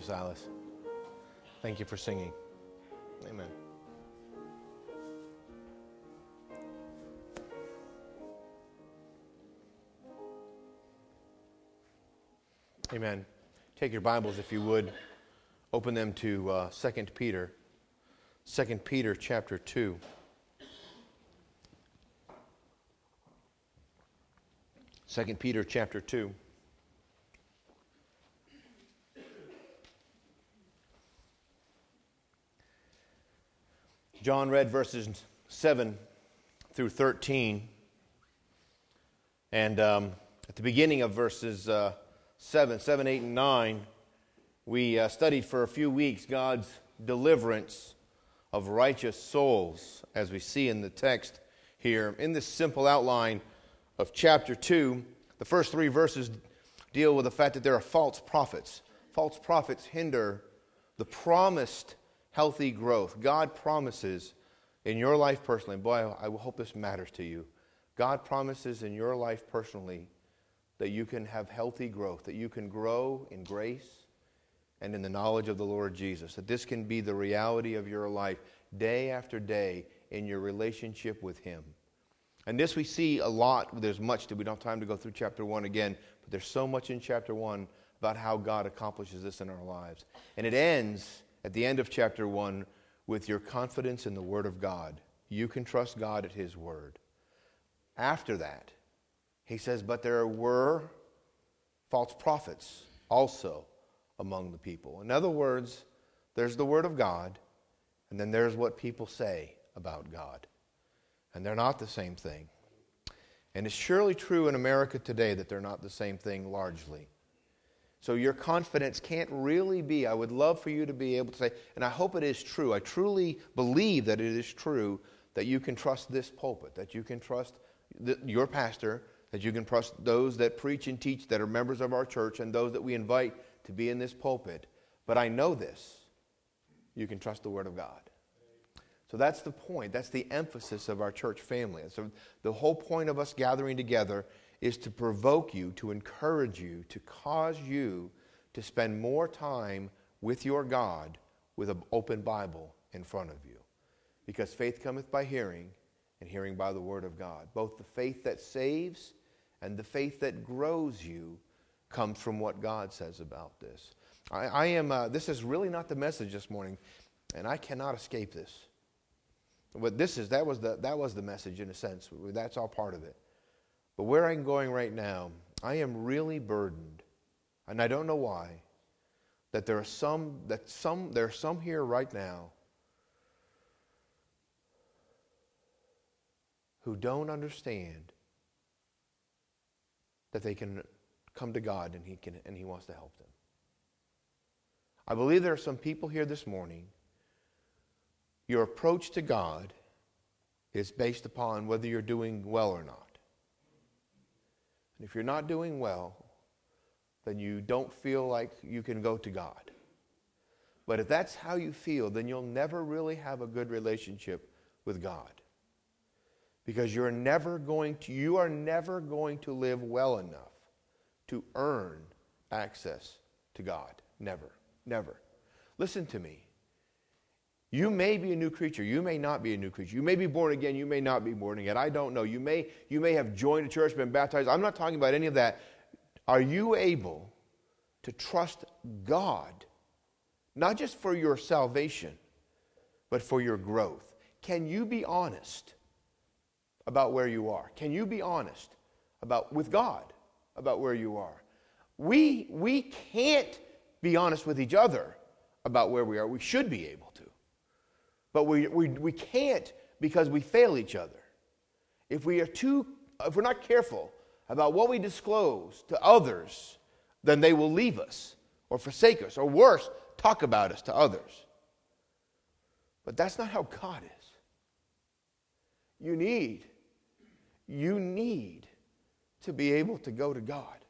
Silas. Thank you for singing. Amen. Amen. Take your Bibles, if you would. Open them to uh, 2 Peter. 2 Peter chapter 2. Second Peter chapter 2. John read verses 7 through 13. And um, at the beginning of verses uh, 7, 7, 8, and 9, we uh, studied for a few weeks God's deliverance of righteous souls, as we see in the text here. In this simple outline of chapter 2, the first three verses deal with the fact that there are false prophets. False prophets hinder the promised healthy growth. God promises in your life personally, boy, I hope this matters to you. God promises in your life personally that you can have healthy growth, that you can grow in grace and in the knowledge of the Lord Jesus, that this can be the reality of your life day after day in your relationship with Him. And this we see a lot. There's much that we don't have time to go through chapter 1 again, but there's so much in chapter 1 about how God accomplishes this in our lives. And it ends at the end of chapter 1 with your confidence in the Word of God. You can trust God at His Word. After that, he says, But there were false prophets also among the people. In other words, there's the Word of God, and then there's what people say about God. And they're not the same thing. And it's surely true in America today that they're not the same thing largely. So your confidence can't really be, I would love for you to be able to say, and I hope it is true, I truly believe that it is true that you can trust this pulpit, that you can trust the, your pastor, that you can trust those that preach and teach that are members of our church and those that we invite to be in this pulpit. But I know this you can trust the Word of God. So that's the point. That's the emphasis of our church family. And so the whole point of us gathering together is to provoke you, to encourage you, to cause you to spend more time with your God with an open Bible in front of you. Because faith cometh by hearing, and hearing by the Word of God. Both the faith that saves and the faith that grows you comes from what God says about this. I, I am, uh, this is really not the message this morning, and I cannot escape this. But this is, that was the, that was the message in a sense. That's all part of it. But where I'm going right now, I am really burdened, and I don't know why, that there are some, that some, there are some here right now who don't understand that they can come to God and he, can, and he wants to help them. I believe there are some people here this morning. Your approach to God is based upon whether you're doing well or not. And if you're not doing well, then you don't feel like you can go to God. But if that's how you feel, then you'll never really have a good relationship with God because you're never going to you are never going to live well enough to earn access to God. Never. Never. Listen to me. You may be a new creature. You may not be a new creature. You may be born again. You may not be born again. I don't know. You may, you may have joined a church, been baptized. I'm not talking about any of that. Are you able to trust God, not just for your salvation, but for your growth? Can you be honest? about where you are? Can you be honest about with God about where you are? We we can't be honest with each other about where we are. We should be able to. But we, we, we can't because we fail each other. If we are too if we're not careful about what we disclose to others, then they will leave us or forsake us, or worse, talk about us to others. But that's not how God is. You need you need to be able to go to God.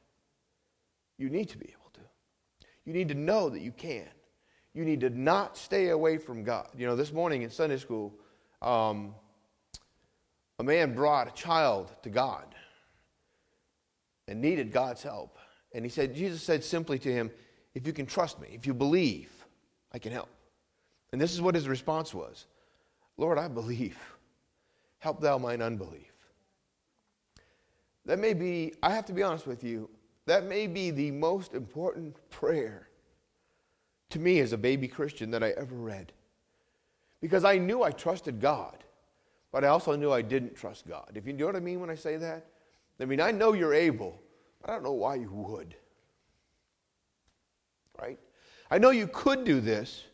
You need to be able to. You need to know that you can. You need to not stay away from God. You know, this morning in Sunday school, um, a man brought a child to God and needed God's help. And he said, Jesus said simply to him, if you can trust me, if you believe, I can help. And this is what his response was Lord, I believe. Help thou mine unbelief. That may be, I have to be honest with you, that may be the most important prayer to me as a baby Christian that I ever read. Because I knew I trusted God, but I also knew I didn't trust God. If you know what I mean when I say that? I mean, I know you're able, but I don't know why you would. Right? I know you could do this,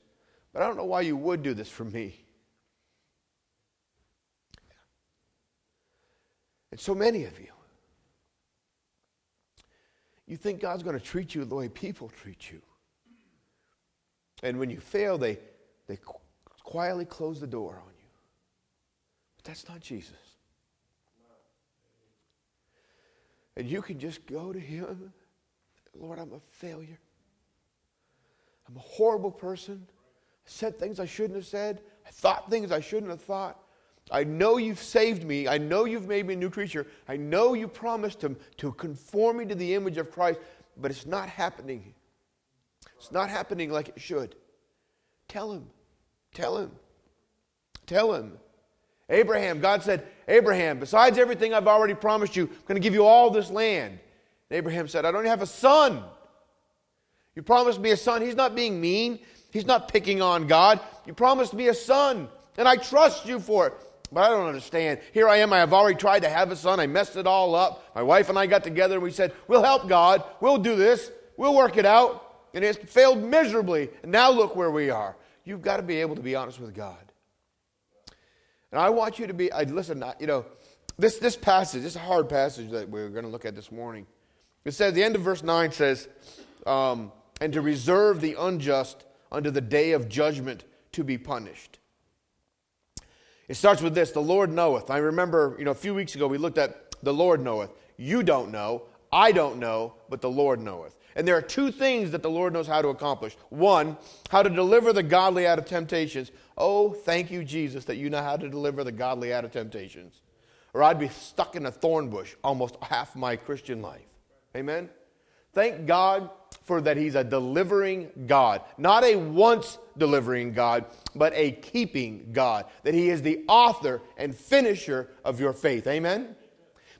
but I don't know why you would do this for me. And so many of you, you think God's going to treat you the way people treat you. And when you fail, they, they quietly close the door on you. But that's not Jesus. And you can just go to Him. Lord, I'm a failure. I'm a horrible person. I said things I shouldn't have said. I thought things I shouldn't have thought. I know you've saved me. I know you've made me a new creature. I know you promised to, to conform me to the image of Christ, but it's not happening. It's not happening like it should. Tell him. Tell him. Tell him. Abraham, God said, Abraham, besides everything I've already promised you, I'm going to give you all this land. And Abraham said, I don't have a son. You promised me a son. He's not being mean. He's not picking on God. You promised me a son, and I trust you for it. But I don't understand. Here I am. I have already tried to have a son. I messed it all up. My wife and I got together and we said, We'll help God. We'll do this. We'll work it out. And it's failed miserably. And now look where we are. You've got to be able to be honest with God. And I want you to be, I, listen, you know, this, this passage, this hard passage that we're going to look at this morning. It says, the end of verse 9 says, um, and to reserve the unjust unto the day of judgment to be punished. It starts with this the Lord knoweth. I remember, you know, a few weeks ago we looked at the Lord knoweth. You don't know, I don't know, but the Lord knoweth. And there are two things that the Lord knows how to accomplish. One, how to deliver the godly out of temptations. Oh, thank you, Jesus, that you know how to deliver the godly out of temptations. Or I'd be stuck in a thorn bush almost half my Christian life. Amen? Thank God for that He's a delivering God. Not a once delivering God, but a keeping God. That He is the author and finisher of your faith. Amen?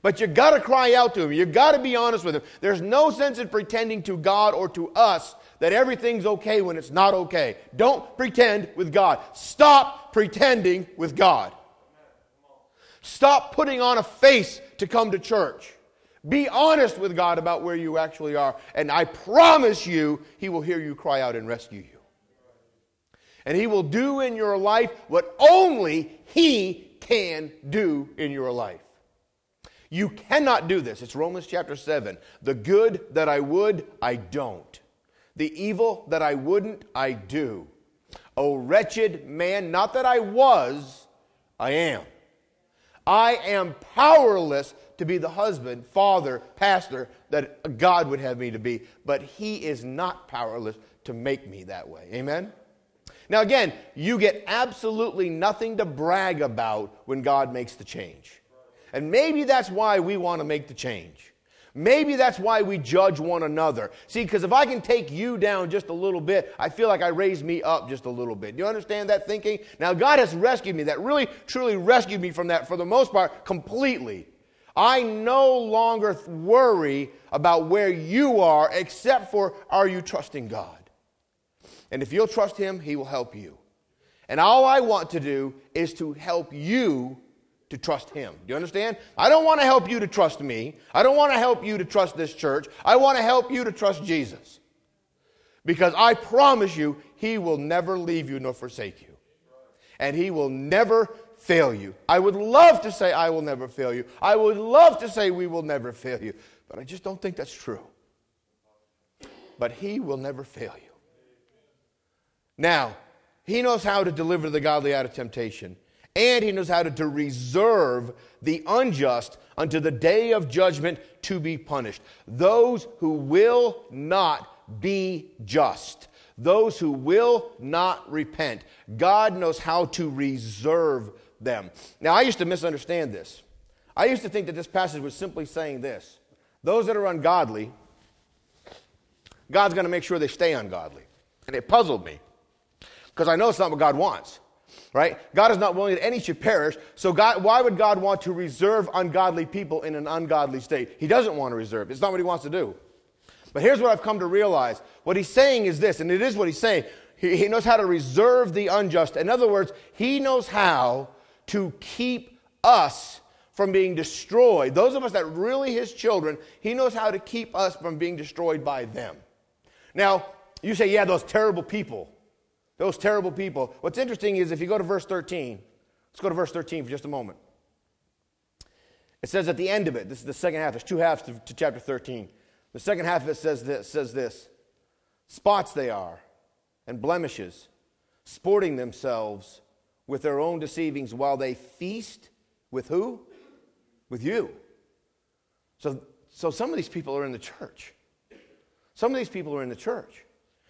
But you got to cry out to Him. You got to be honest with Him. There's no sense in pretending to God or to us that everything's okay when it's not okay. Don't pretend with God. Stop pretending with God. Stop putting on a face to come to church. Be honest with God about where you actually are, and I promise you, He will hear you cry out and rescue you. And He will do in your life what only He can do in your life. You cannot do this. It's Romans chapter 7. The good that I would, I don't. The evil that I wouldn't, I do. O wretched man, not that I was, I am. I am powerless to be the husband, father, pastor that God would have me to be, but He is not powerless to make me that way. Amen? Now, again, you get absolutely nothing to brag about when God makes the change. And maybe that's why we want to make the change. Maybe that's why we judge one another. See, because if I can take you down just a little bit, I feel like I raise me up just a little bit. Do you understand that thinking? Now, God has rescued me. That really, truly rescued me from that for the most part completely. I no longer worry about where you are except for are you trusting God? And if you'll trust Him, He will help you. And all I want to do is to help you to trust Him. Do you understand? I don't want to help you to trust me. I don't want to help you to trust this church. I want to help you to trust Jesus. Because I promise you, He will never leave you nor forsake you. And He will never fail you. I would love to say, I will never fail you. I would love to say, we will never fail you. But I just don't think that's true. But He will never fail you. Now, He knows how to deliver the godly out of temptation, and He knows how to, to reserve the unjust unto the day of judgment to be punished. Those who will not be just those who will not repent. God knows how to reserve them. Now, I used to misunderstand this. I used to think that this passage was simply saying this those that are ungodly, God's going to make sure they stay ungodly. And it puzzled me because I know it's not what God wants. Right? God is not willing that any should perish. So God, why would God want to reserve ungodly people in an ungodly state? He doesn't want to reserve. It's not what he wants to do. But here's what I've come to realize. What he's saying is this, and it is what he's saying. He, he knows how to reserve the unjust. In other words, he knows how to keep us from being destroyed. Those of us that really his children, he knows how to keep us from being destroyed by them. Now, you say, yeah, those terrible people. Those terrible people. What's interesting is if you go to verse 13, let's go to verse 13 for just a moment. It says at the end of it, this is the second half, there's two halves to, to chapter 13. The second half of it says this, says this spots they are and blemishes, sporting themselves with their own deceivings while they feast with who? With you. So, so some of these people are in the church. Some of these people are in the church.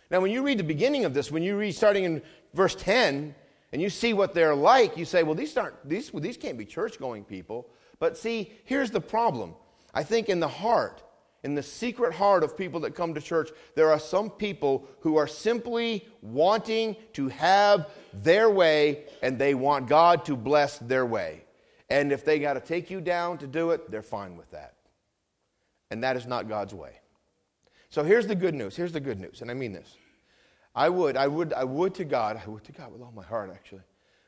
Now, when you read the beginning of this, when you read starting in verse 10, and you see what they're like, you say, well, these, aren't, these, well, these can't be church going people. But see, here's the problem. I think in the heart, in the secret heart of people that come to church, there are some people who are simply wanting to have their way and they want God to bless their way. And if they got to take you down to do it, they're fine with that. And that is not God's way. So here's the good news. Here's the good news, and I mean this. I would, I would, I would to God, I would to God with all my heart, actually,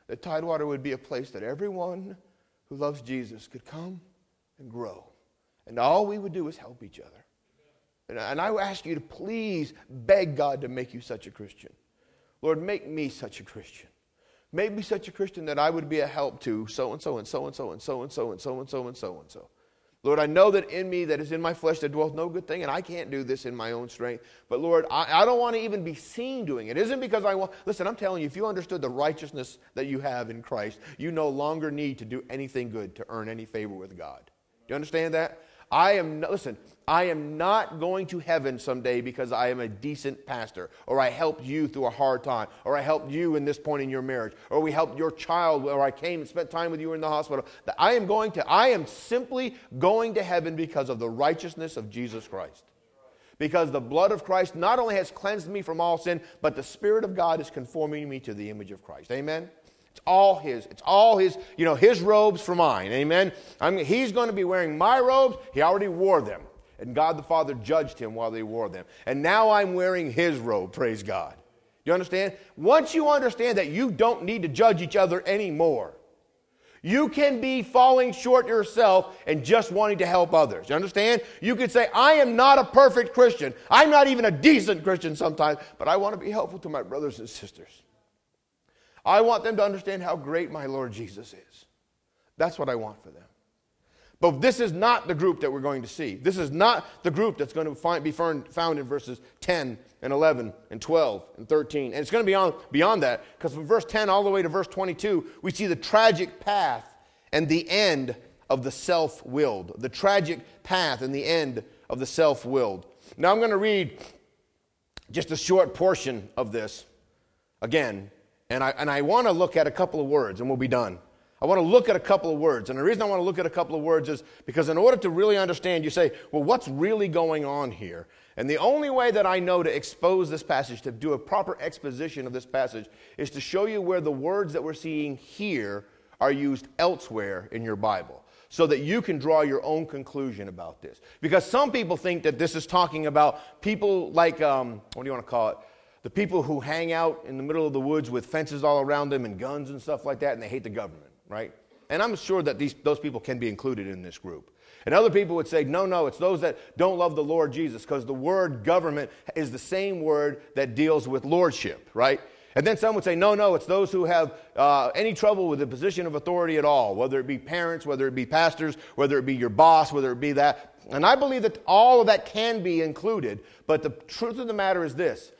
that Tidewater would be a place that everyone who loves Jesus could come and grow. And all we would do is help each other. And, and I ask you to please beg God to make you such a Christian. Lord, make me such a Christian. Make me such a Christian that I would be a help to so and so and so and so and so and so and so and so and so and so. Lord, I know that in me, that is in my flesh, there dwells no good thing, and I can't do this in my own strength. But Lord, I, I don't want to even be seen doing. It isn't because I want, listen, I'm telling you, if you understood the righteousness that you have in Christ, you no longer need to do anything good to earn any favor with God. Do you understand that? I am, listen, I am not going to heaven someday because I am a decent pastor, or I helped you through a hard time, or I helped you in this point in your marriage, or we helped your child, or I came and spent time with you in the hospital. I am going to, I am simply going to heaven because of the righteousness of Jesus Christ. Because the blood of Christ not only has cleansed me from all sin, but the Spirit of God is conforming me to the image of Christ. Amen? It's all his. It's all his, you know, his robes for mine. Amen. I mean, he's going to be wearing my robes. He already wore them. And God the Father judged him while they wore them. And now I'm wearing his robe, praise God. You understand? Once you understand that you don't need to judge each other anymore, you can be falling short yourself and just wanting to help others. You understand? You could say, I am not a perfect Christian. I'm not even a decent Christian sometimes, but I want to be helpful to my brothers and sisters. I want them to understand how great my Lord Jesus is. That's what I want for them. But this is not the group that we're going to see. This is not the group that's going to find, be found in verses 10 and 11 and 12 and 13. And it's going to be on, beyond that because from verse 10 all the way to verse 22, we see the tragic path and the end of the self willed. The tragic path and the end of the self willed. Now I'm going to read just a short portion of this again and I, and I want to look at a couple of words, and we'll be done. I want to look at a couple of words. And the reason I want to look at a couple of words is because, in order to really understand, you say, well, what's really going on here? And the only way that I know to expose this passage, to do a proper exposition of this passage, is to show you where the words that we're seeing here are used elsewhere in your Bible so that you can draw your own conclusion about this. Because some people think that this is talking about people like, um, what do you want to call it? The people who hang out in the middle of the woods with fences all around them and guns and stuff like that, and they hate the government, right? And I'm sure that these, those people can be included in this group. And other people would say, no, no, it's those that don't love the Lord Jesus, because the word government is the same word that deals with lordship, right? And then some would say, no, no, it's those who have uh, any trouble with the position of authority at all, whether it be parents, whether it be pastors, whether it be your boss, whether it be that. And I believe that all of that can be included, but the truth of the matter is this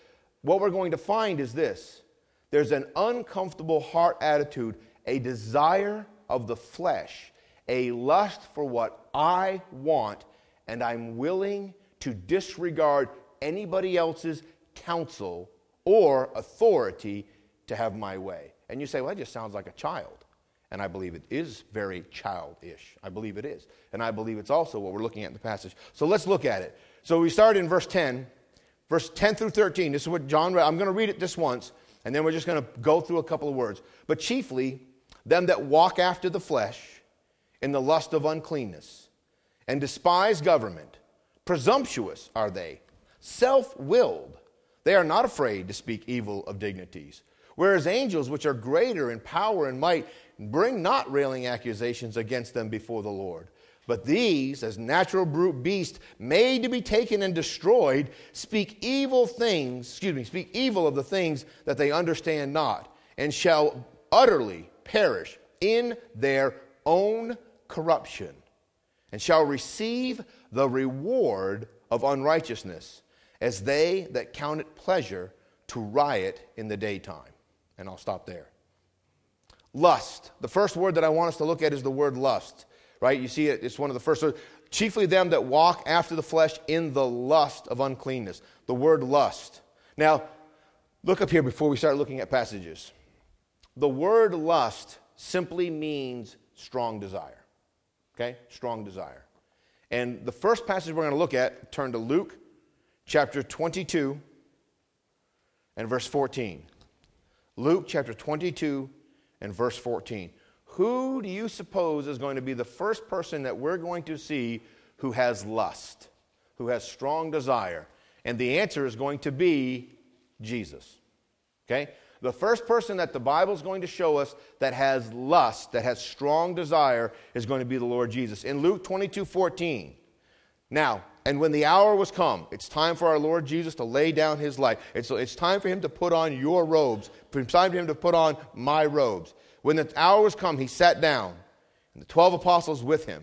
what we're going to find is this there's an uncomfortable heart attitude, a desire of the flesh, a lust for what I want, and I'm willing to disregard anybody else's counsel or authority to have my way. And you say, well, that just sounds like a child. And I believe it is very childish. I believe it is. And I believe it's also what we're looking at in the passage. So let's look at it. So we start in verse 10 verse 10 through 13. This is what John read. I'm going to read it this once, and then we're just going to go through a couple of words. But chiefly, them that walk after the flesh in the lust of uncleanness, and despise government. Presumptuous are they, self willed. They are not afraid to speak evil of dignities. Whereas angels, which are greater in power and might, bring not railing accusations against them before the Lord. But these, as natural brute beasts, made to be taken and destroyed, speak evil things, excuse me, speak evil of the things that they understand not, and shall utterly perish in their own corruption, and shall receive the reward of unrighteousness, as they that count it pleasure to riot in the daytime. And I'll stop there. Lust. The first word that I want us to look at is the word lust, right? You see it, it's one of the first. Chiefly them that walk after the flesh in the lust of uncleanness. The word lust. Now, look up here before we start looking at passages. The word lust simply means strong desire. Okay? Strong desire. And the first passage we're going to look at, turn to Luke chapter 22 and verse 14. Luke chapter 22 and verse 14. Who do you suppose is going to be the first person that we're going to see who has lust, who has strong desire? And the answer is going to be Jesus. Okay? The first person that the Bible is going to show us that has lust, that has strong desire, is going to be the Lord Jesus. In Luke 22 14. Now, and when the hour was come, it's time for our Lord Jesus to lay down his life. It's, it's time for him to put on your robes. It's time for him to put on my robes. When the hour was come, he sat down, and the twelve apostles with him.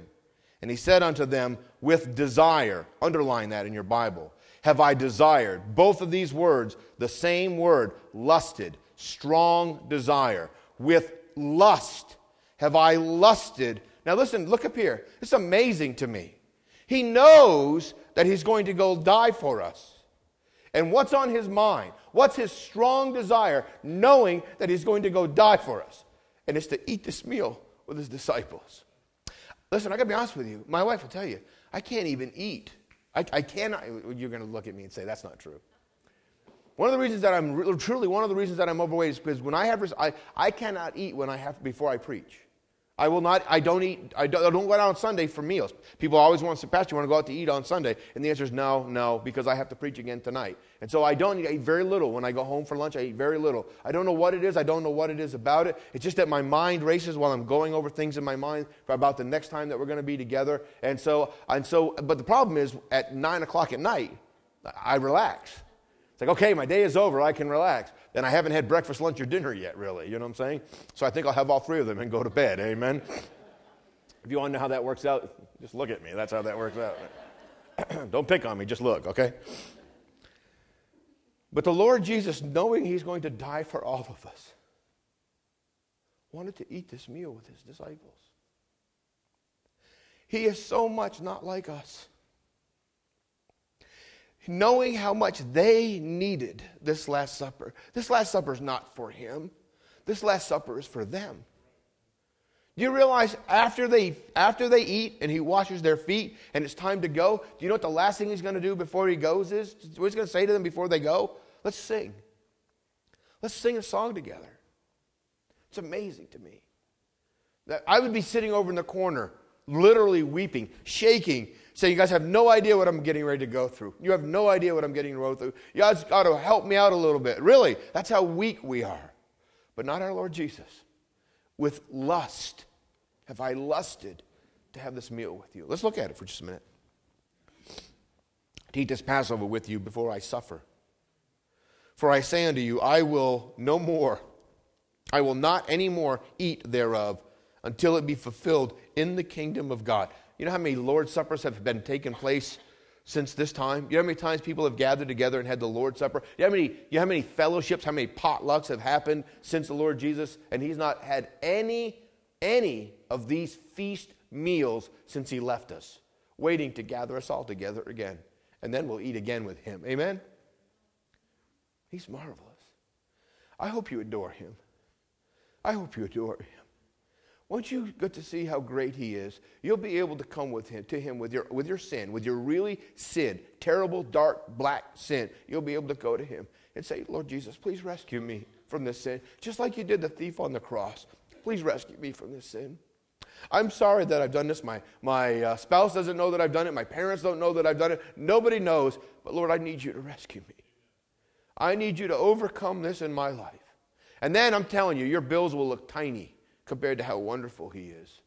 And he said unto them, with desire, underline that in your Bible, have I desired. Both of these words, the same word, lusted, strong desire. With lust have I lusted. Now listen, look up here. It's amazing to me. He knows that he's going to go die for us. And what's on his mind? What's his strong desire, knowing that he's going to go die for us? And it's to eat this meal with his disciples. Listen, I gotta be honest with you. My wife will tell you, I can't even eat. I, I cannot. You're gonna look at me and say, that's not true. One of the reasons that I'm truly one of the reasons that I'm overweight is because when I have, I, I cannot eat when I have before I preach. I will not, I don't eat, I don't, I don't, go out on Sunday for meals. People always want to say, Pastor, you want to go out to eat on Sunday? And the answer is no, no, because I have to preach again tonight. And so I don't eat, I eat very little. When I go home for lunch, I eat very little. I don't know what it is. I don't know what it is about it. It's just that my mind races while I'm going over things in my mind for about the next time that we're going to be together. And so, and so, but the problem is at nine o'clock at night, I relax. It's like, okay, my day is over. I can relax and I haven't had breakfast, lunch, or dinner yet, really. You know what I'm saying? So I think I'll have all three of them and go to bed. Amen. If you want to know how that works out, just look at me. That's how that works out. Don't pick on me, just look, okay? But the Lord Jesus, knowing He's going to die for all of us, wanted to eat this meal with His disciples. He is so much not like us knowing how much they needed this Last Supper. This Last Supper is not for him, this Last Supper is for them. Do you realize after they, after they eat and he washes their feet and it's time to go, do you know what the last thing he's going to do before he goes is? What he's going to say to them before they go? Let's sing. Let's sing a song together. It's amazing to me. That I would be sitting over in the corner, literally weeping, shaking, saying, You guys have no idea what I'm getting ready to go through. You have no idea what I'm getting to go through. You guys got to help me out a little bit. Really, that's how weak we are. But not our Lord Jesus. With lust have I lusted to have this meal with you. Let's look at it for just a minute. To eat this Passover with you before I suffer. For I say unto you, I will no more, I will not any more eat thereof until it be fulfilled in the kingdom of God. You know how many Lord's Suppers have been taken place since this time? You know how many times people have gathered together and had the Lord's Supper? You know how many, you know how many fellowships, how many potlucks have happened since the Lord Jesus? And he's not had any, any of these feast meals since he left us, waiting to gather us all together again. And then we'll eat again with him. Amen? He's marvelous. I hope you adore him. I hope you adore him. Once you get to see how great he is, you'll be able to come with him to him with your with your sin, with your really sin, terrible, dark, black sin. You'll be able to go to him and say, Lord Jesus, please rescue me from this sin. Just like you did the thief on the cross. Please rescue me from this sin. I'm sorry that I've done this. My, my uh, spouse doesn't know that I've done it. My parents don't know that I've done it. Nobody knows. But Lord, I need you to rescue me. I need you to overcome this in my life. And then I'm telling you, your bills will look tiny compared to how wonderful He is.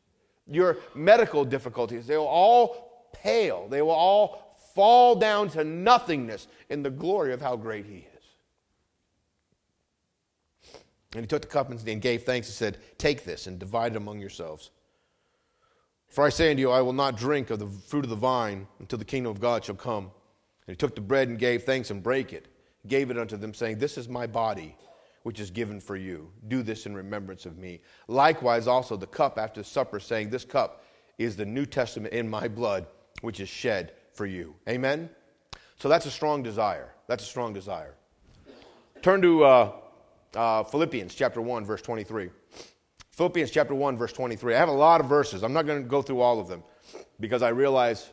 Your medical difficulties, they will all pale, they will all fall down to nothingness in the glory of how great He is. And he took the cup and gave thanks and said, Take this and divide it among yourselves. For I say unto you, I will not drink of the fruit of the vine until the kingdom of God shall come. And he took the bread and gave thanks and brake it, gave it unto them, saying, This is my body which is given for you. Do this in remembrance of me. Likewise, also the cup after supper, saying, This cup is the New Testament in my blood, which is shed for you. Amen? So that's a strong desire. That's a strong desire. Turn to uh, uh, Philippians chapter 1, verse 23. Philippians chapter 1, verse 23. I have a lot of verses. I'm not going to go through all of them because I realize,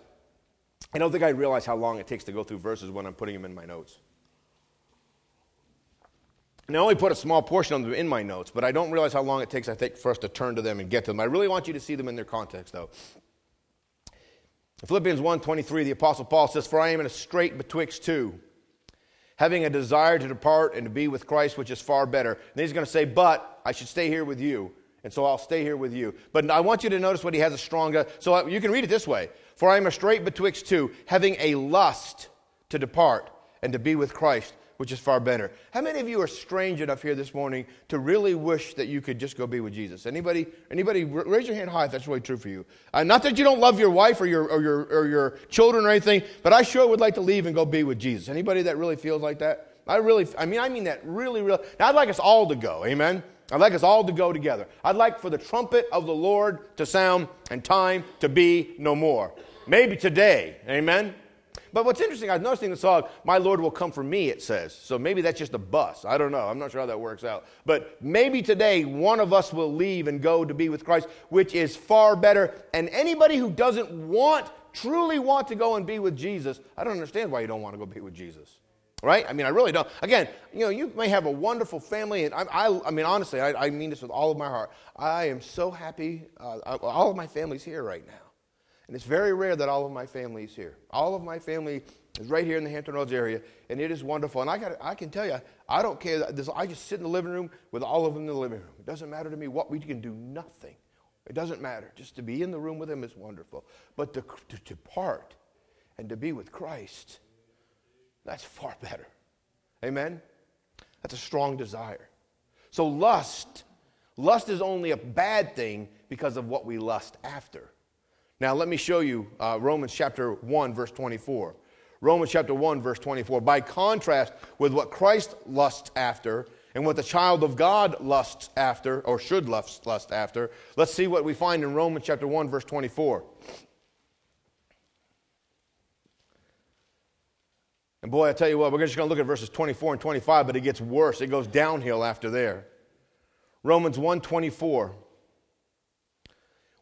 I don't think I realize how long it takes to go through verses when I'm putting them in my notes. And I only put a small portion of them in my notes, but I don't realize how long it takes, I think, for us to turn to them and get to them. I really want you to see them in their context, though. In Philippians 1.23, the Apostle Paul says, For I am in a strait betwixt two, having a desire to depart and to be with Christ, which is far better. And then he's going to say, But I should stay here with you, and so I'll stay here with you. But I want you to notice what he has a stronger. So you can read it this way For I am a strait betwixt two, having a lust to depart and to be with Christ, which is far better. How many of you are strange enough here this morning to really wish that you could just go be with Jesus? Anybody? Anybody? Raise your hand high if that's really true for you. Uh, not that you don't love your wife or your, or your or your children or anything, but I sure would like to leave and go be with Jesus. Anybody that really feels like that? I really, I mean, I mean that really, really. Now, I'd like us all to go. Amen. I'd like us all to go together. I'd like for the trumpet of the Lord to sound and time to be no more. Maybe today. Amen. But what's interesting, I was noticing the song, My Lord Will Come For Me, it says. So maybe that's just a bus. I don't know. I'm not sure how that works out. But maybe today one of us will leave and go to be with Christ, which is far better. And anybody who doesn't want, truly want to go and be with Jesus, I don't understand why you don't want to go be with Jesus. Right? I mean, I really don't. Again, you know, you may have a wonderful family, and I, I, I mean, honestly, I, I, mean this with all of my heart. I am so happy. Uh, all of my family's here right now. And it's very rare that all of my family is here. All of my family is right here in the Hampton Roads area, and it is wonderful. And I, got, I can tell you, I don't care. I just sit in the living room with all of them in the living room. It doesn't matter to me what we can do, nothing. It doesn't matter. Just to be in the room with them is wonderful. But to, to depart and to be with Christ, that's far better. Amen? That's a strong desire. So, lust, lust is only a bad thing because of what we lust after. Now, let me show you uh, Romans chapter 1, verse 24. Romans chapter 1, verse 24. By contrast with what Christ lusts after and what the child of God lusts after, or should lust, lust after, let's see what we find in Romans chapter 1, verse 24. And boy, I tell you what, we're just going to look at verses 24 and 25, but it gets worse. It goes downhill after there. Romans 1 24.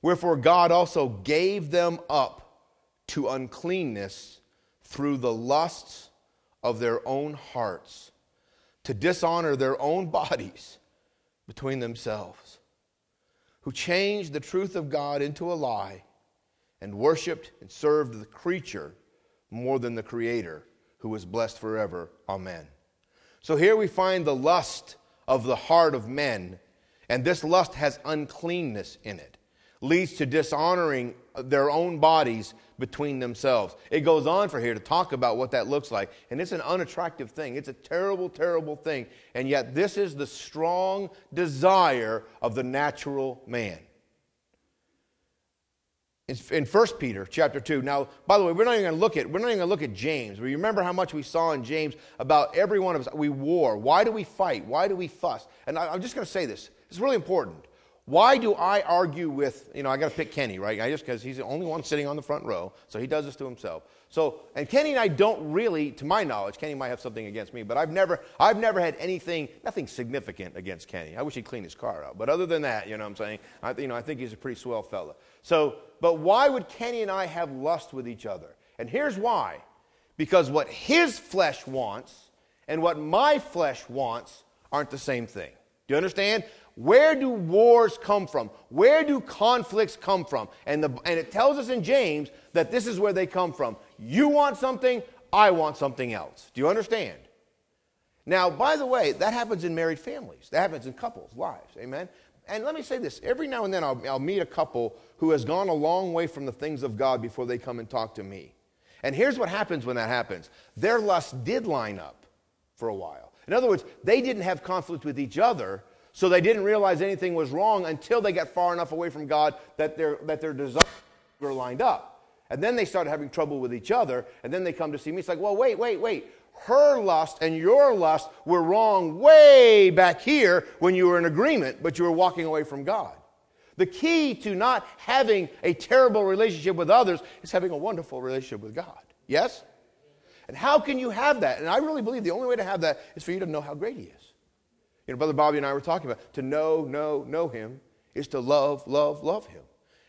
Wherefore God also gave them up to uncleanness through the lusts of their own hearts, to dishonor their own bodies between themselves, who changed the truth of God into a lie and worshiped and served the creature more than the Creator, who is blessed forever. Amen. So here we find the lust of the heart of men, and this lust has uncleanness in it leads to dishonoring their own bodies between themselves. It goes on for here to talk about what that looks like. And it's an unattractive thing. It's a terrible, terrible thing. And yet, this is the strong desire of the natural man. In 1 Peter chapter 2. Now, by the way, we're not even going to look at we're not even going to look at James. We remember how much we saw in James about every one of us. We war. Why do we fight? Why do we fuss? And I, I'm just going to say this. It's really important. Why do I argue with, you know, I got to pick Kenny, right? I just because he's the only one sitting on the front row, so he does this to himself. So, and Kenny and I don't really, to my knowledge, Kenny might have something against me, but I've never, I've never had anything, nothing significant against Kenny. I wish he'd clean his car out. But other than that, you know what I'm saying? I, you know, I think he's a pretty swell fella. So, but why would Kenny and I have lust with each other? And here's why. Because what his flesh wants and what my flesh wants aren't the same thing. Do you understand? Where do wars come from? Where do conflicts come from? And, the, and it tells us in James that this is where they come from. You want something, I want something else. Do you understand? Now, by the way, that happens in married families. That happens in couples' lives. Amen? And let me say this every now and then I'll, I'll meet a couple who has gone a long way from the things of God before they come and talk to me. And here's what happens when that happens their lust did line up for a while. In other words, they didn't have conflict with each other, so they didn't realize anything was wrong until they got far enough away from God that their, that their desires were lined up. And then they started having trouble with each other, and then they come to see me. It's like, well, wait, wait, wait. Her lust and your lust were wrong way back here when you were in agreement, but you were walking away from God. The key to not having a terrible relationship with others is having a wonderful relationship with God. Yes? And how can you have that? And I really believe the only way to have that is for you to know how great He is. You know, Brother Bobby and I were talking about to know, know, know Him is to love, love, love Him.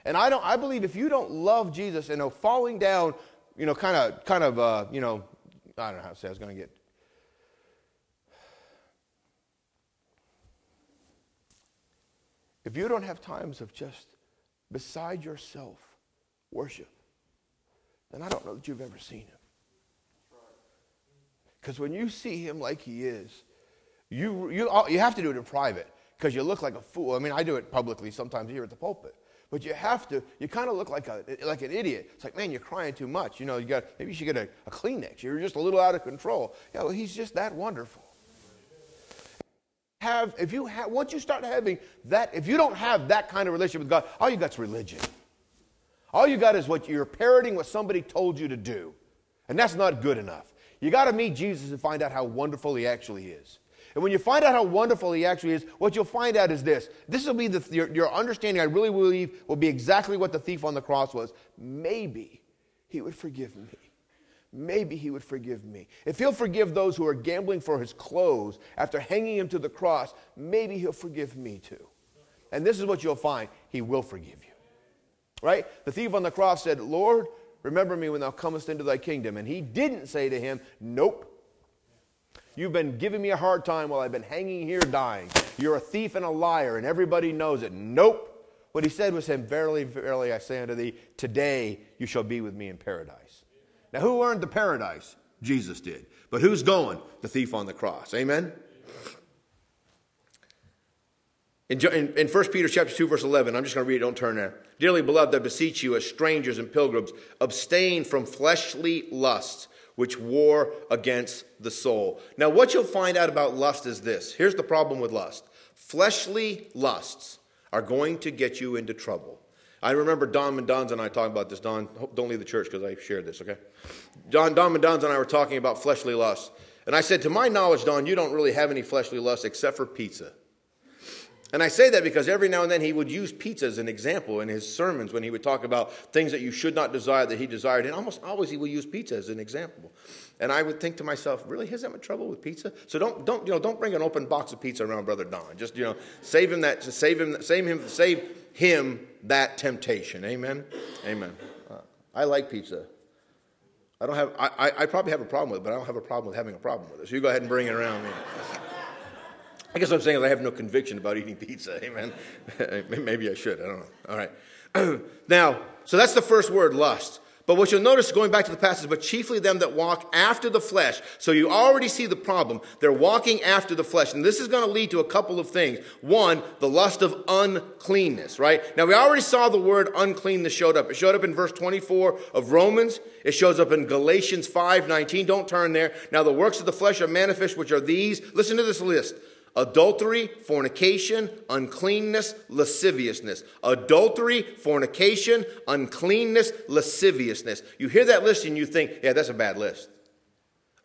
And I don't. I believe if you don't love Jesus and know falling down, you know, kind of, kind of, uh, you know, I don't know how to say. I was going to get. If you don't have times of just beside yourself worship, then I don't know that you've ever seen him. Because when you see him like he is, you, you, oh, you have to do it in private because you look like a fool. I mean, I do it publicly sometimes here at the pulpit. But you have to, you kind of look like, a, like an idiot. It's like, man, you're crying too much. You know, you got, maybe you should get a, a Kleenex. You're just a little out of control. Yeah, well, he's just that wonderful. Have, if you have, once you start having that, if you don't have that kind of relationship with God, all you got's religion. All you got is what you're parroting what somebody told you to do. And that's not good enough. You got to meet Jesus and find out how wonderful he actually is. And when you find out how wonderful he actually is, what you'll find out is this. This will be the, your, your understanding, I really believe, will be exactly what the thief on the cross was. Maybe he would forgive me. Maybe he would forgive me. If he'll forgive those who are gambling for his clothes after hanging him to the cross, maybe he'll forgive me too. And this is what you'll find he will forgive you. Right? The thief on the cross said, Lord, remember me when thou comest into thy kingdom. And he didn't say to him, Nope. You've been giving me a hard time while I've been hanging here dying. You're a thief and a liar, and everybody knows it. Nope. What he said was him, Verily, verily, I say unto thee, today you shall be with me in paradise. Now, who earned the paradise? Jesus did. But who's going? The thief on the cross. Amen? In, in, in 1 Peter chapter 2, verse 11, I'm just going to read it, don't turn there. Dearly beloved, I beseech you, as strangers and pilgrims, abstain from fleshly lusts which war against the soul. Now, what you'll find out about lust is this here's the problem with lust fleshly lusts are going to get you into trouble. I remember Don Mendonza and I talking about this. Don, don't leave the church because I shared this, okay? Don, Don Mendonza and I were talking about fleshly lusts. And I said, To my knowledge, Don, you don't really have any fleshly lusts except for pizza. And I say that because every now and then he would use pizza as an example in his sermons when he would talk about things that you should not desire that he desired. And almost always he would use pizza as an example. And I would think to myself, really, has that much trouble with pizza? So don't, don't, you know, don't bring an open box of pizza around Brother Don. Just, you know, save him that, save him, save him, save him that temptation. Amen? Amen. Uh, I like pizza. I don't have, I, I, probably have a problem with it, but I don't have a problem with having a problem with it. So you go ahead and bring it around me. I guess what I'm saying is I have no conviction about eating pizza. Amen. Maybe I should. I don't know. All right. now, so that's the first word, lust. But what you'll notice going back to the passage, but chiefly them that walk after the flesh. So you already see the problem. They're walking after the flesh. And this is going to lead to a couple of things. One, the lust of uncleanness, right? Now we already saw the word uncleanness showed up. It showed up in verse 24 of Romans. It shows up in Galatians 5, 19. Don't turn there. Now the works of the flesh are manifest, which are these. Listen to this list adultery, fornication, uncleanness, lasciviousness. Adultery, fornication, uncleanness, lasciviousness. You hear that list and you think, yeah, that's a bad list.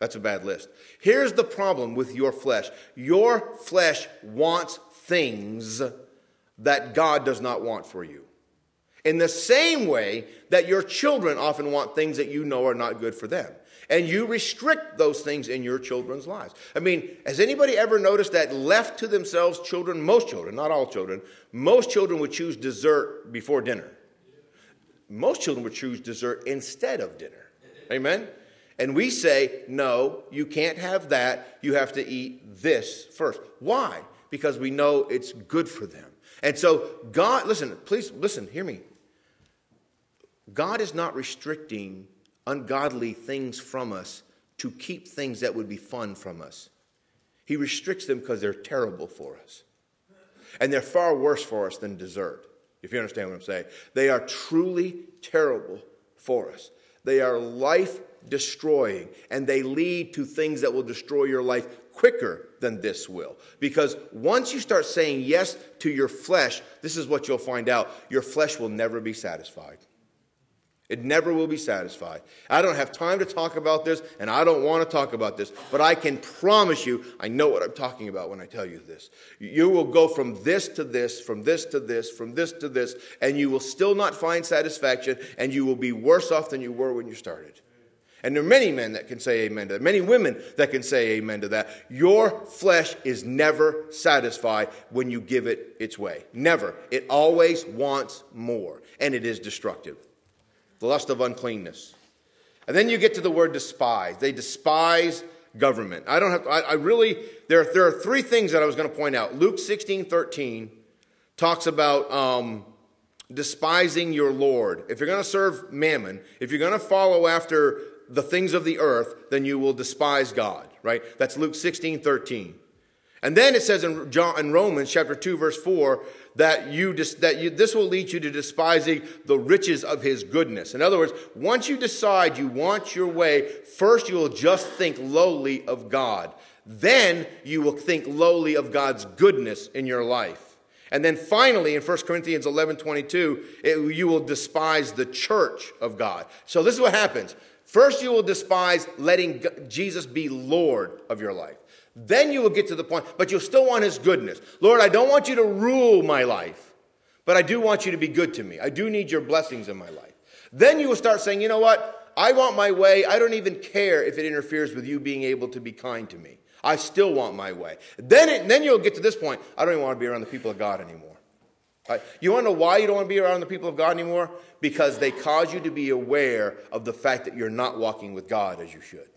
That's a bad list. Here's the problem with your flesh your flesh wants things that God does not want for you. In the same way that your children often want things that you know are not good for them. And you restrict those things in your children's lives. I mean, has anybody ever noticed that left to themselves, children, most children, not all children, most children would choose dessert before dinner? Most children would choose dessert instead of dinner. Amen? And we say, no, you can't have that. You have to eat this first. Why? Because we know it's good for them. And so, God, listen, please listen, hear me. God is not restricting ungodly things from us to keep things that would be fun from us. He restricts them because they're terrible for us. And they're far worse for us than dessert, if you understand what I'm saying. They are truly terrible for us. They are life destroying, and they lead to things that will destroy your life quicker than this will. Because once you start saying yes to your flesh, this is what you'll find out your flesh will never be satisfied. It never will be satisfied. I don't have time to talk about this, and I don't want to talk about this, but I can promise you, I know what I'm talking about when I tell you this. You will go from this to this, from this to this, from this to this, and you will still not find satisfaction, and you will be worse off than you were when you started. And there are many men that can say amen to that, many women that can say amen to that. Your flesh is never satisfied when you give it its way. Never. It always wants more, and it is destructive the lust of uncleanness. And then you get to the word despise. They despise government. I don't have, I, I really, there, there are three things that I was going to point out. Luke 16, 13 talks about um, despising your Lord. If you're going to serve mammon, if you're going to follow after the things of the earth, then you will despise God, right? That's Luke 16, 13. And then it says in, John, in Romans chapter 2, verse 4, that, you, that you, this will lead you to despising the riches of his goodness. In other words, once you decide you want your way, first you will just think lowly of God. Then you will think lowly of God's goodness in your life. And then finally, in 1 Corinthians 11 22, it, you will despise the church of God. So this is what happens. First, you will despise letting Jesus be Lord of your life. Then you will get to the point, but you'll still want His goodness. Lord, I don't want you to rule my life, but I do want you to be good to me. I do need your blessings in my life. Then you will start saying, you know what? I want my way. I don't even care if it interferes with you being able to be kind to me. I still want my way. Then, it, then you'll get to this point. I don't even want to be around the people of God anymore. Right? You want to know why you don't want to be around the people of God anymore? Because they cause you to be aware of the fact that you're not walking with God as you should.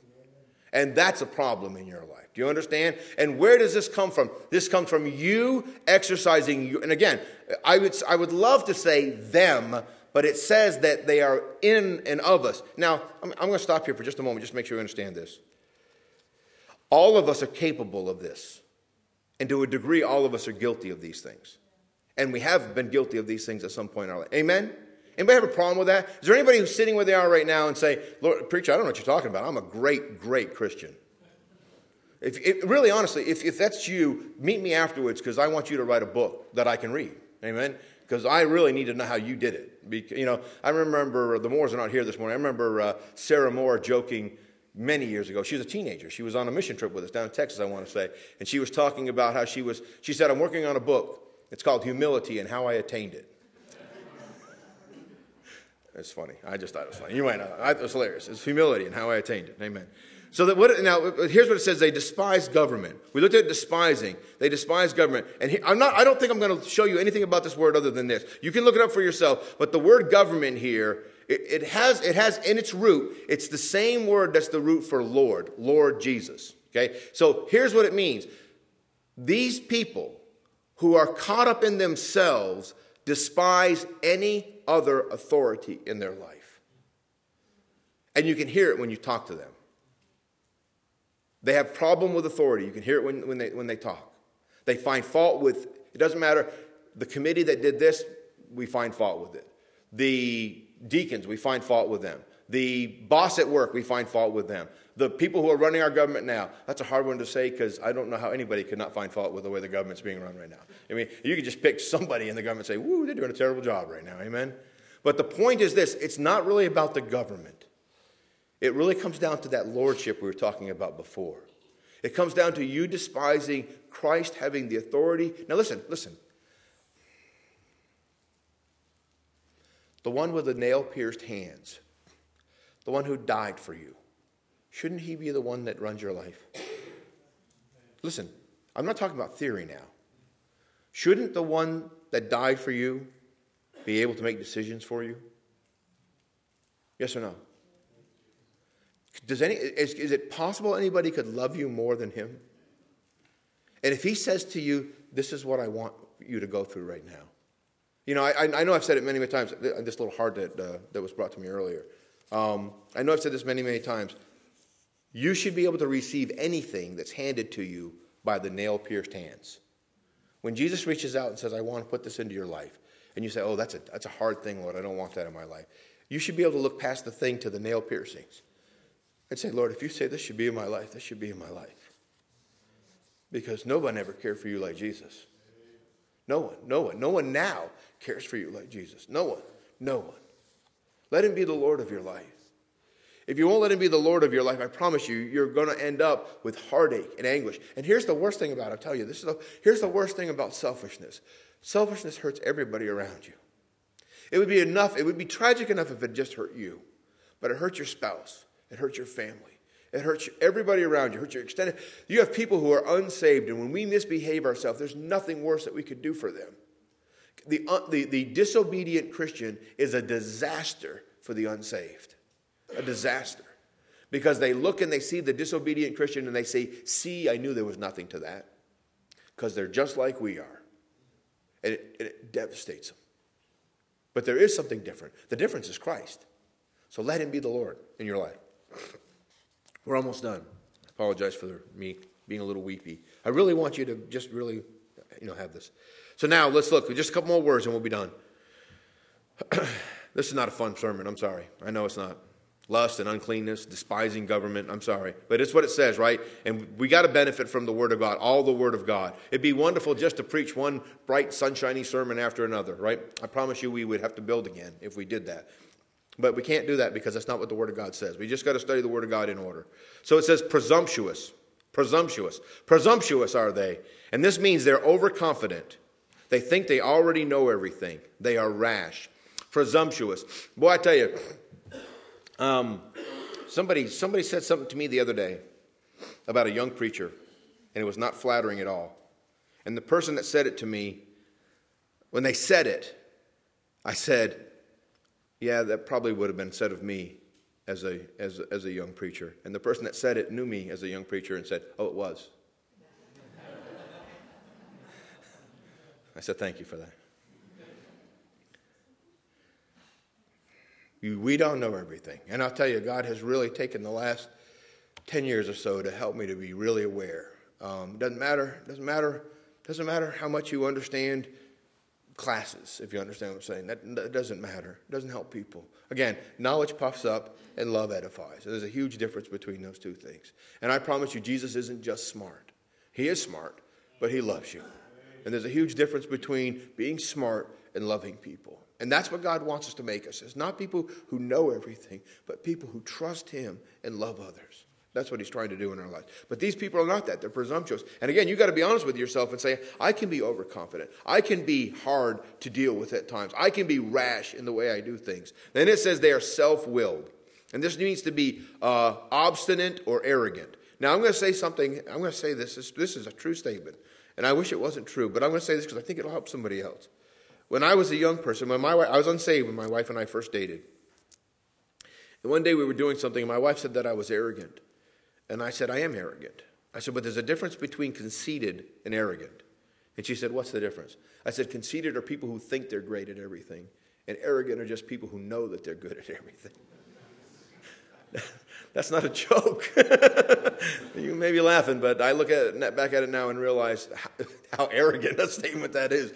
And that's a problem in your life. Do you understand? And where does this come from? This comes from you exercising you. And again, I would, I would love to say them, but it says that they are in and of us. Now, I'm, I'm going to stop here for just a moment, just to make sure you understand this. All of us are capable of this. And to a degree, all of us are guilty of these things. And we have been guilty of these things at some point in our life. Amen? Anybody have a problem with that? Is there anybody who's sitting where they are right now and say, Lord, preacher, I don't know what you're talking about. I'm a great, great Christian. If, really, honestly, if, if that's you, meet me afterwards because I want you to write a book that I can read. Amen? Because I really need to know how you did it. Because, you know, I remember, the Moores are not here this morning. I remember uh, Sarah Moore joking many years ago. She was a teenager. She was on a mission trip with us down in Texas, I want to say. And she was talking about how she was, she said, I'm working on a book. It's called Humility and How I Attained It. it's funny. I just thought it was funny. You might know. It was hilarious. It's humility and how I attained it. Amen. So that what, now here's what it says: they despise government. We looked at despising. They despise government, and I'm not. I don't think I'm going to show you anything about this word other than this. You can look it up for yourself. But the word government here, it, it has it has in its root. It's the same word that's the root for Lord, Lord Jesus. Okay. So here's what it means: these people who are caught up in themselves despise any other authority in their life, and you can hear it when you talk to them. They have problem with authority. You can hear it when, when, they, when they talk. They find fault with, it doesn't matter, the committee that did this, we find fault with it. The deacons, we find fault with them. The boss at work, we find fault with them. The people who are running our government now, that's a hard one to say because I don't know how anybody could not find fault with the way the government's being run right now. I mean, you could just pick somebody in the government and say, woo, they're doing a terrible job right now. Amen? But the point is this it's not really about the government. It really comes down to that lordship we were talking about before. It comes down to you despising Christ having the authority. Now, listen, listen. the one with the nail pierced hands, the one who died for you, shouldn't he be the one that runs your life? Listen, I'm not talking about theory now. Shouldn't the one that died for you be able to make decisions for you? Yes or no? Does any, is, is it possible anybody could love you more than him? And if he says to you, This is what I want you to go through right now. You know, I, I know I've said it many, many times. This little heart that, uh, that was brought to me earlier. Um, I know I've said this many, many times. You should be able to receive anything that's handed to you by the nail pierced hands. When Jesus reaches out and says, I want to put this into your life, and you say, Oh, that's a, that's a hard thing, Lord. I don't want that in my life. You should be able to look past the thing to the nail piercings and say, Lord, if you say this should be in my life, this should be in my life. Because no one ever cared for you like Jesus. No one, no one, no one now cares for you like Jesus. No one, no one. Let him be the Lord of your life. If you won't let him be the Lord of your life, I promise you, you're going to end up with heartache and anguish. And here's the worst thing about it, I'll tell you, this is the, here's the worst thing about selfishness. Selfishness hurts everybody around you. It would be enough, it would be tragic enough if it just hurt you, but it hurts your spouse, it hurts your family, it hurts everybody around you, it hurts your extended. You have people who are unsaved, and when we misbehave ourselves, there's nothing worse that we could do for them. The, uh, the, the disobedient Christian is a disaster for the unsaved. A disaster. Because they look and they see the disobedient Christian and they say, See, I knew there was nothing to that. Because they're just like we are. And it, it devastates them. But there is something different. The difference is Christ. So let him be the Lord in your life. We're almost done. I apologize for me being a little weepy. I really want you to just really, you know, have this. So now let's look. Just a couple more words and we'll be done. this is not a fun sermon. I'm sorry. I know it's not lust and uncleanness, despising government. I'm sorry. But it's what it says, right? And we got to benefit from the Word of God, all the Word of God. It'd be wonderful just to preach one bright, sunshiny sermon after another, right? I promise you we would have to build again if we did that. But we can't do that because that's not what the Word of God says. We just got to study the Word of God in order. So it says presumptuous. Presumptuous. Presumptuous are they. And this means they're overconfident. They think they already know everything. They are rash. Presumptuous. Boy, I tell you, um, somebody, somebody said something to me the other day about a young preacher, and it was not flattering at all. And the person that said it to me, when they said it, I said, Yeah, that probably would have been said of me as a, as, as a young preacher. And the person that said it knew me as a young preacher and said, Oh, it was. I said, Thank you for that. We don't know everything. And I'll tell you, God has really taken the last 10 years or so to help me to be really aware. Um, doesn't matter, doesn't matter, doesn't matter how much you understand classes, if you understand what I'm saying. That, that doesn't matter. It doesn't help people. Again, knowledge puffs up and love edifies. There's a huge difference between those two things. And I promise you, Jesus isn't just smart. He is smart, but he loves you. And there's a huge difference between being smart and loving people. And that's what God wants us to make us. It's not people who know everything, but people who trust Him and love others. That's what He's trying to do in our lives. But these people are not that. They're presumptuous. And again, you've got to be honest with yourself and say, I can be overconfident. I can be hard to deal with at times. I can be rash in the way I do things. Then it says they are self willed. And this means to be uh, obstinate or arrogant. Now, I'm going to say something. I'm going to say this. this. This is a true statement. And I wish it wasn't true, but I'm going to say this because I think it'll help somebody else. When I was a young person, when my wife, I was unsaved when my wife and I first dated. And one day we were doing something, and my wife said that I was arrogant. And I said, I am arrogant. I said, but there's a difference between conceited and arrogant. And she said, What's the difference? I said, Conceited are people who think they're great at everything, and arrogant are just people who know that they're good at everything. That's not a joke. you may be laughing, but I look at back at it now and realize how, how arrogant a statement that is.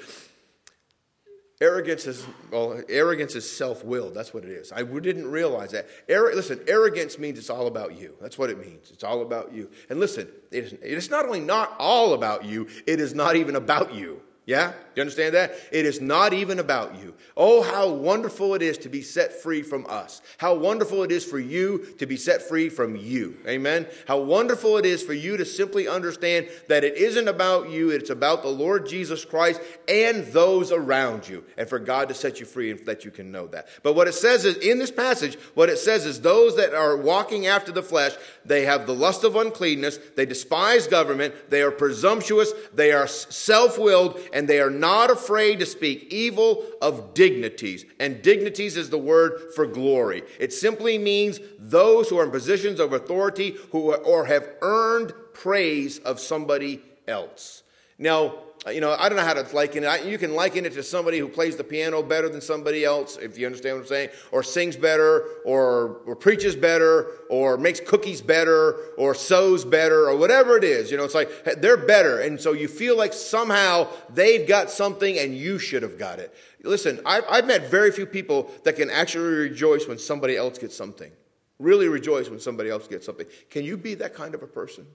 Arrogance is well, arrogance is self-willed. That's what it is. I didn't realize that. listen, arrogance means it's all about you. That's what it means. It's all about you. And listen, it is, not only not all about you, it is not even about you. Yeah? You understand that? It is not even about you. Oh, how wonderful it is to be set free from us. How wonderful it is for you to be set free from you. Amen? How wonderful it is for you to simply understand that it isn't about you, it's about the Lord Jesus Christ and those around you, and for God to set you free and that you can know that. But what it says is, in this passage, what it says is those that are walking after the flesh, they have the lust of uncleanness, they despise government, they are presumptuous, they are self willed, and they are not afraid to speak evil of dignities. And dignities is the word for glory. It simply means those who are in positions of authority who are, or have earned praise of somebody else. Now, Uh, you know, I don't know how to liken it. you can liken it to somebody who plays the piano better than somebody else, if you understand what I'm saying, or sings better, or, or preaches better, or makes cookies better, or sews better, or whatever it is. You know, it's like they're better. And so you feel like somehow they've got something and you should have got it. Listen, I've, I've met very few people that can actually rejoice when somebody else gets something. Really rejoice when somebody else gets something. Can you be that kind of a person?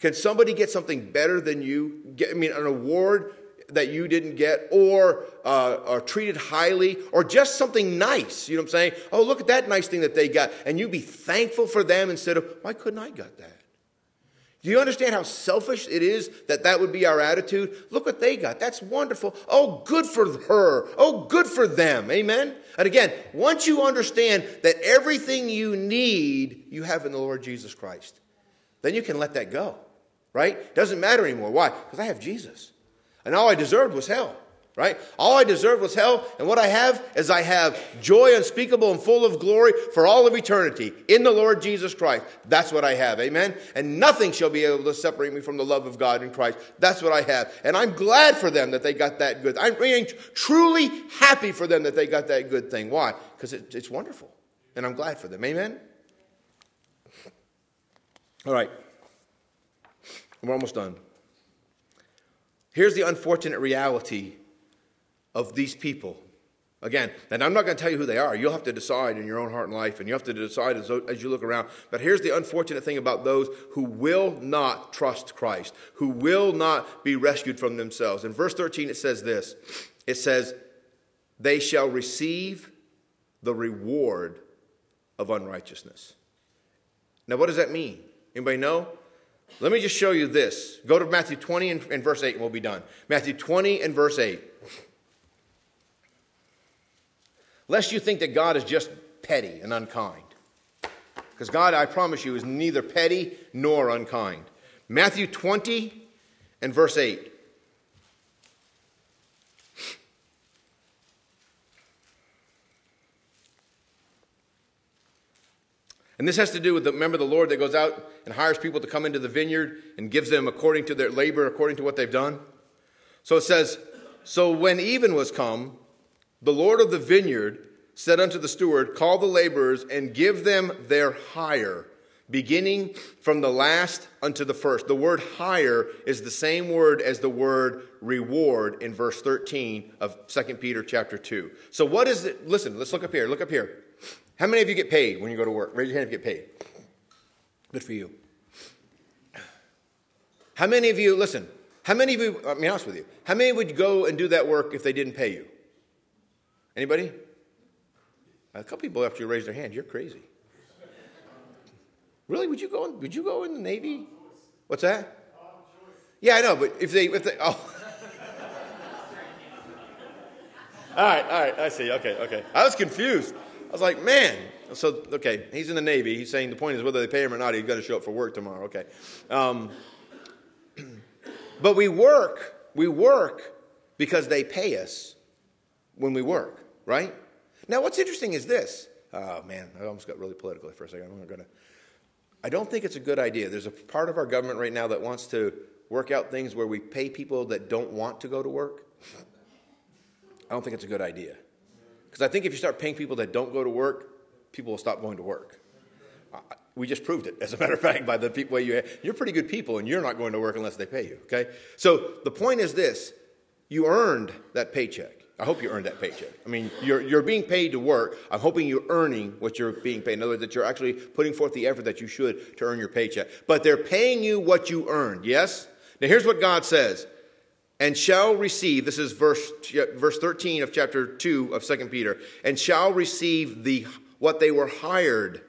Can somebody get something better than you? Get, I mean, an award that you didn't get, or uh, are treated highly, or just something nice. You know what I'm saying? Oh, look at that nice thing that they got, and you be thankful for them instead of why couldn't I got that? Do you understand how selfish it is that that would be our attitude? Look what they got. That's wonderful. Oh, good for her. Oh, good for them. Amen. And again, once you understand that everything you need, you have in the Lord Jesus Christ, then you can let that go right? Doesn't matter anymore. Why? Because I have Jesus. And all I deserved was hell, right? All I deserved was hell. And what I have is I have joy unspeakable and full of glory for all of eternity in the Lord Jesus Christ. That's what I have. Amen. And nothing shall be able to separate me from the love of God in Christ. That's what I have. And I'm glad for them that they got that good. I'm being truly happy for them that they got that good thing. Why? Because it, it's wonderful. And I'm glad for them. Amen. All right. We're almost done. Here's the unfortunate reality of these people. Again, and I'm not going to tell you who they are. You'll have to decide in your own heart and life, and you have to decide as, as, you look around. But here's the unfortunate thing about those who will not trust Christ, who will not be rescued from themselves. In verse 13, it says this it says, They shall receive the reward of unrighteousness. Now, what does that mean? Anybody know? Let me just show you this. Go to Matthew 20 and, and verse 8, and we'll be done. Matthew 20 and verse 8. Lest you think that God is just petty and unkind. Because God, I promise you, is neither petty nor unkind. Matthew 20 and verse 8. And this has to do with the remember the Lord that goes out and hires people to come into the vineyard and gives them according to their labor, according to what they've done. So it says, So when even was come, the Lord of the vineyard said unto the steward, Call the laborers and give them their hire, beginning from the last unto the first. The word hire is the same word as the word reward in verse 13 of 2 Peter chapter 2. So what is it? Listen, let's look up here. Look up here. How many of you get paid when you go to work? Raise your hand if you get paid. Good for you. How many of you, listen, how many of you, I'll be honest with you, how many would go and do that work if they didn't pay you? Anybody? A couple people after you raise their hand, you're crazy. Really? Would you go? In, would you go in the Navy? What's that? Yeah, I know, but if they, if they, oh. all right, all right, I see. Okay, okay. I was confused I was like, man. So, okay, he's in the Navy. He's saying the point is whether they pay him or not, he's got to show up for work tomorrow. Okay. Um, but we work, we work because they pay us when we work, right? Now, what's interesting is this. Oh, man, I almost got really political for a second. I'm not to. I don't think it's a good idea. There's a part of our government right now that wants to work out things where we pay people that don't want to go to work. I don't think it's a good idea. Because I think if you start paying people that don't go to work, people will stop going to work. We just proved it, as a matter of fact, by the people you. You're pretty good people, and you're not going to work unless they pay you, okay? So the point is this you earned that paycheck. I hope you earned that paycheck. I mean, you're, you're being paid to work. I'm hoping you're earning what you're being paid. In other words, that you're actually putting forth the effort that you should to earn your paycheck. But they're paying you what you earned, yes? Now, here's what God says and shall receive, this is verse, verse 13 of chapter 2 of 2 Peter, and shall receive the, what they were hired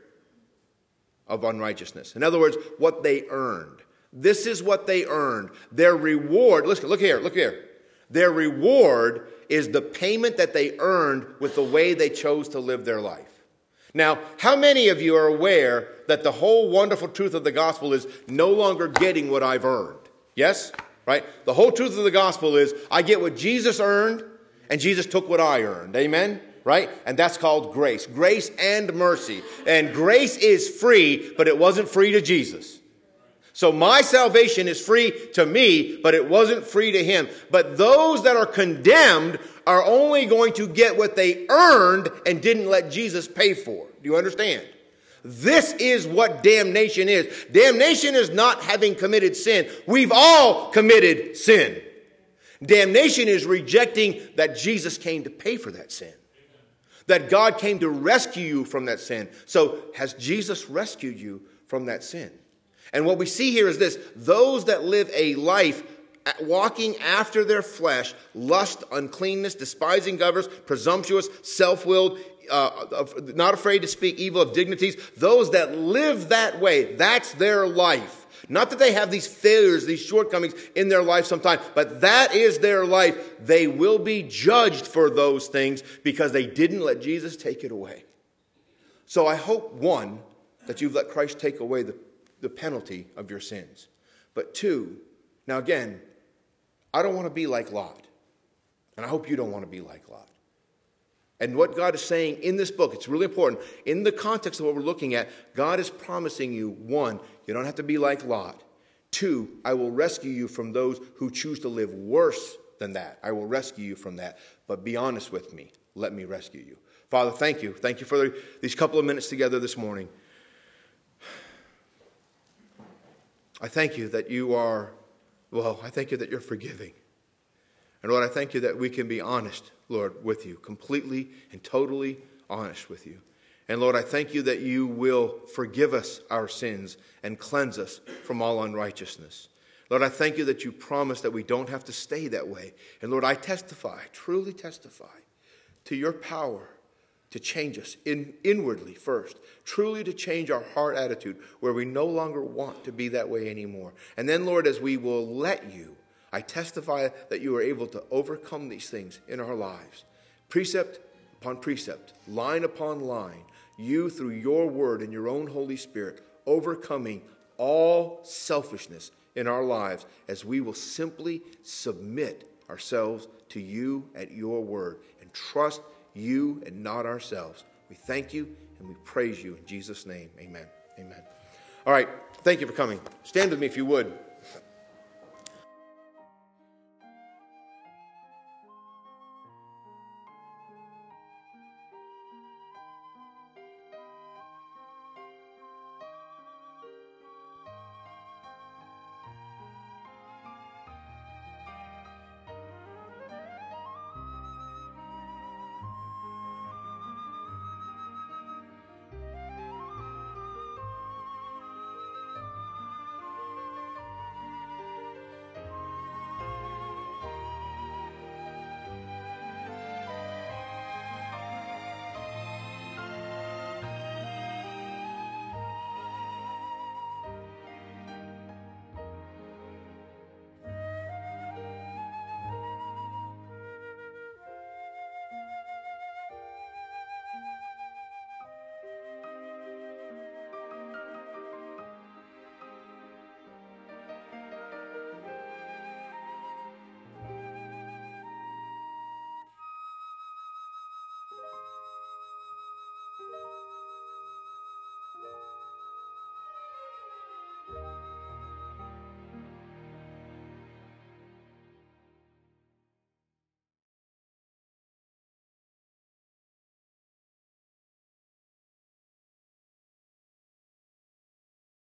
of unrighteousness. In other words, what they earned. This is what they earned. Their reward, listen, look here, look here. Their reward is the payment that they earned with the way they chose to live their life. Now, how many of you are aware that the whole wonderful truth of the gospel is no longer getting what I've earned? Yes? Right? The whole truth of the gospel is I get what Jesus earned and Jesus took what I earned. Amen? Right? And that's called grace. Grace and mercy. And grace is free, but it wasn't free to Jesus. So my salvation is free to me, but it wasn't free to him. But those that are condemned are only going to get what they earned and didn't let Jesus pay for. Do you understand? This is what damnation is. Damnation is not having committed sin. We've all committed sin. Damnation is rejecting that Jesus came to pay for that sin. That God came to rescue you from that sin. So, has Jesus rescued you from that sin? And what we see here is this those that live a life walking after their flesh, lust, uncleanness, despising governors, presumptuous, self willed, uh, not afraid to speak evil of dignities, those that live that way, that's their life. Not that they have these failures, these shortcomings in their life sometimes, but that is their life. They will be judged for those things because they didn't let Jesus take it away. So I hope, one, that you've let Christ take away the, the penalty of your sins. But two, now again, I don't want to be like Lot. And I hope you don't want to be like Lot. And what God is saying in this book, it's really important. In the context of what we're looking at, God is promising you one, you don't have to be like Lot. Two, I will rescue you from those who choose to live worse than that. I will rescue you from that. But be honest with me. Let me rescue you. Father, thank you. Thank you for these couple of minutes together this morning. I thank you that you are well, I thank you that you're forgiving. And Lord, I thank you that we can be honest, Lord, with you, completely and totally honest with you. And Lord, I thank you that you will forgive us our sins and cleanse us from all unrighteousness. Lord, I thank you that you promise that we don't have to stay that way. And Lord, I testify, truly testify to your power to change us in, inwardly first, truly to change our heart attitude where we no longer want to be that way anymore. And then, Lord, as we will let you, I testify that you are able to overcome these things in our lives, precept upon precept, line upon line, you through your word and your own Holy Spirit, overcoming all selfishness in our lives as we will simply submit ourselves to you at your word and trust you and not ourselves. We thank you and we praise you in Jesus' name. Amen. Amen. All right. Thank you for coming. Stand with me if you would.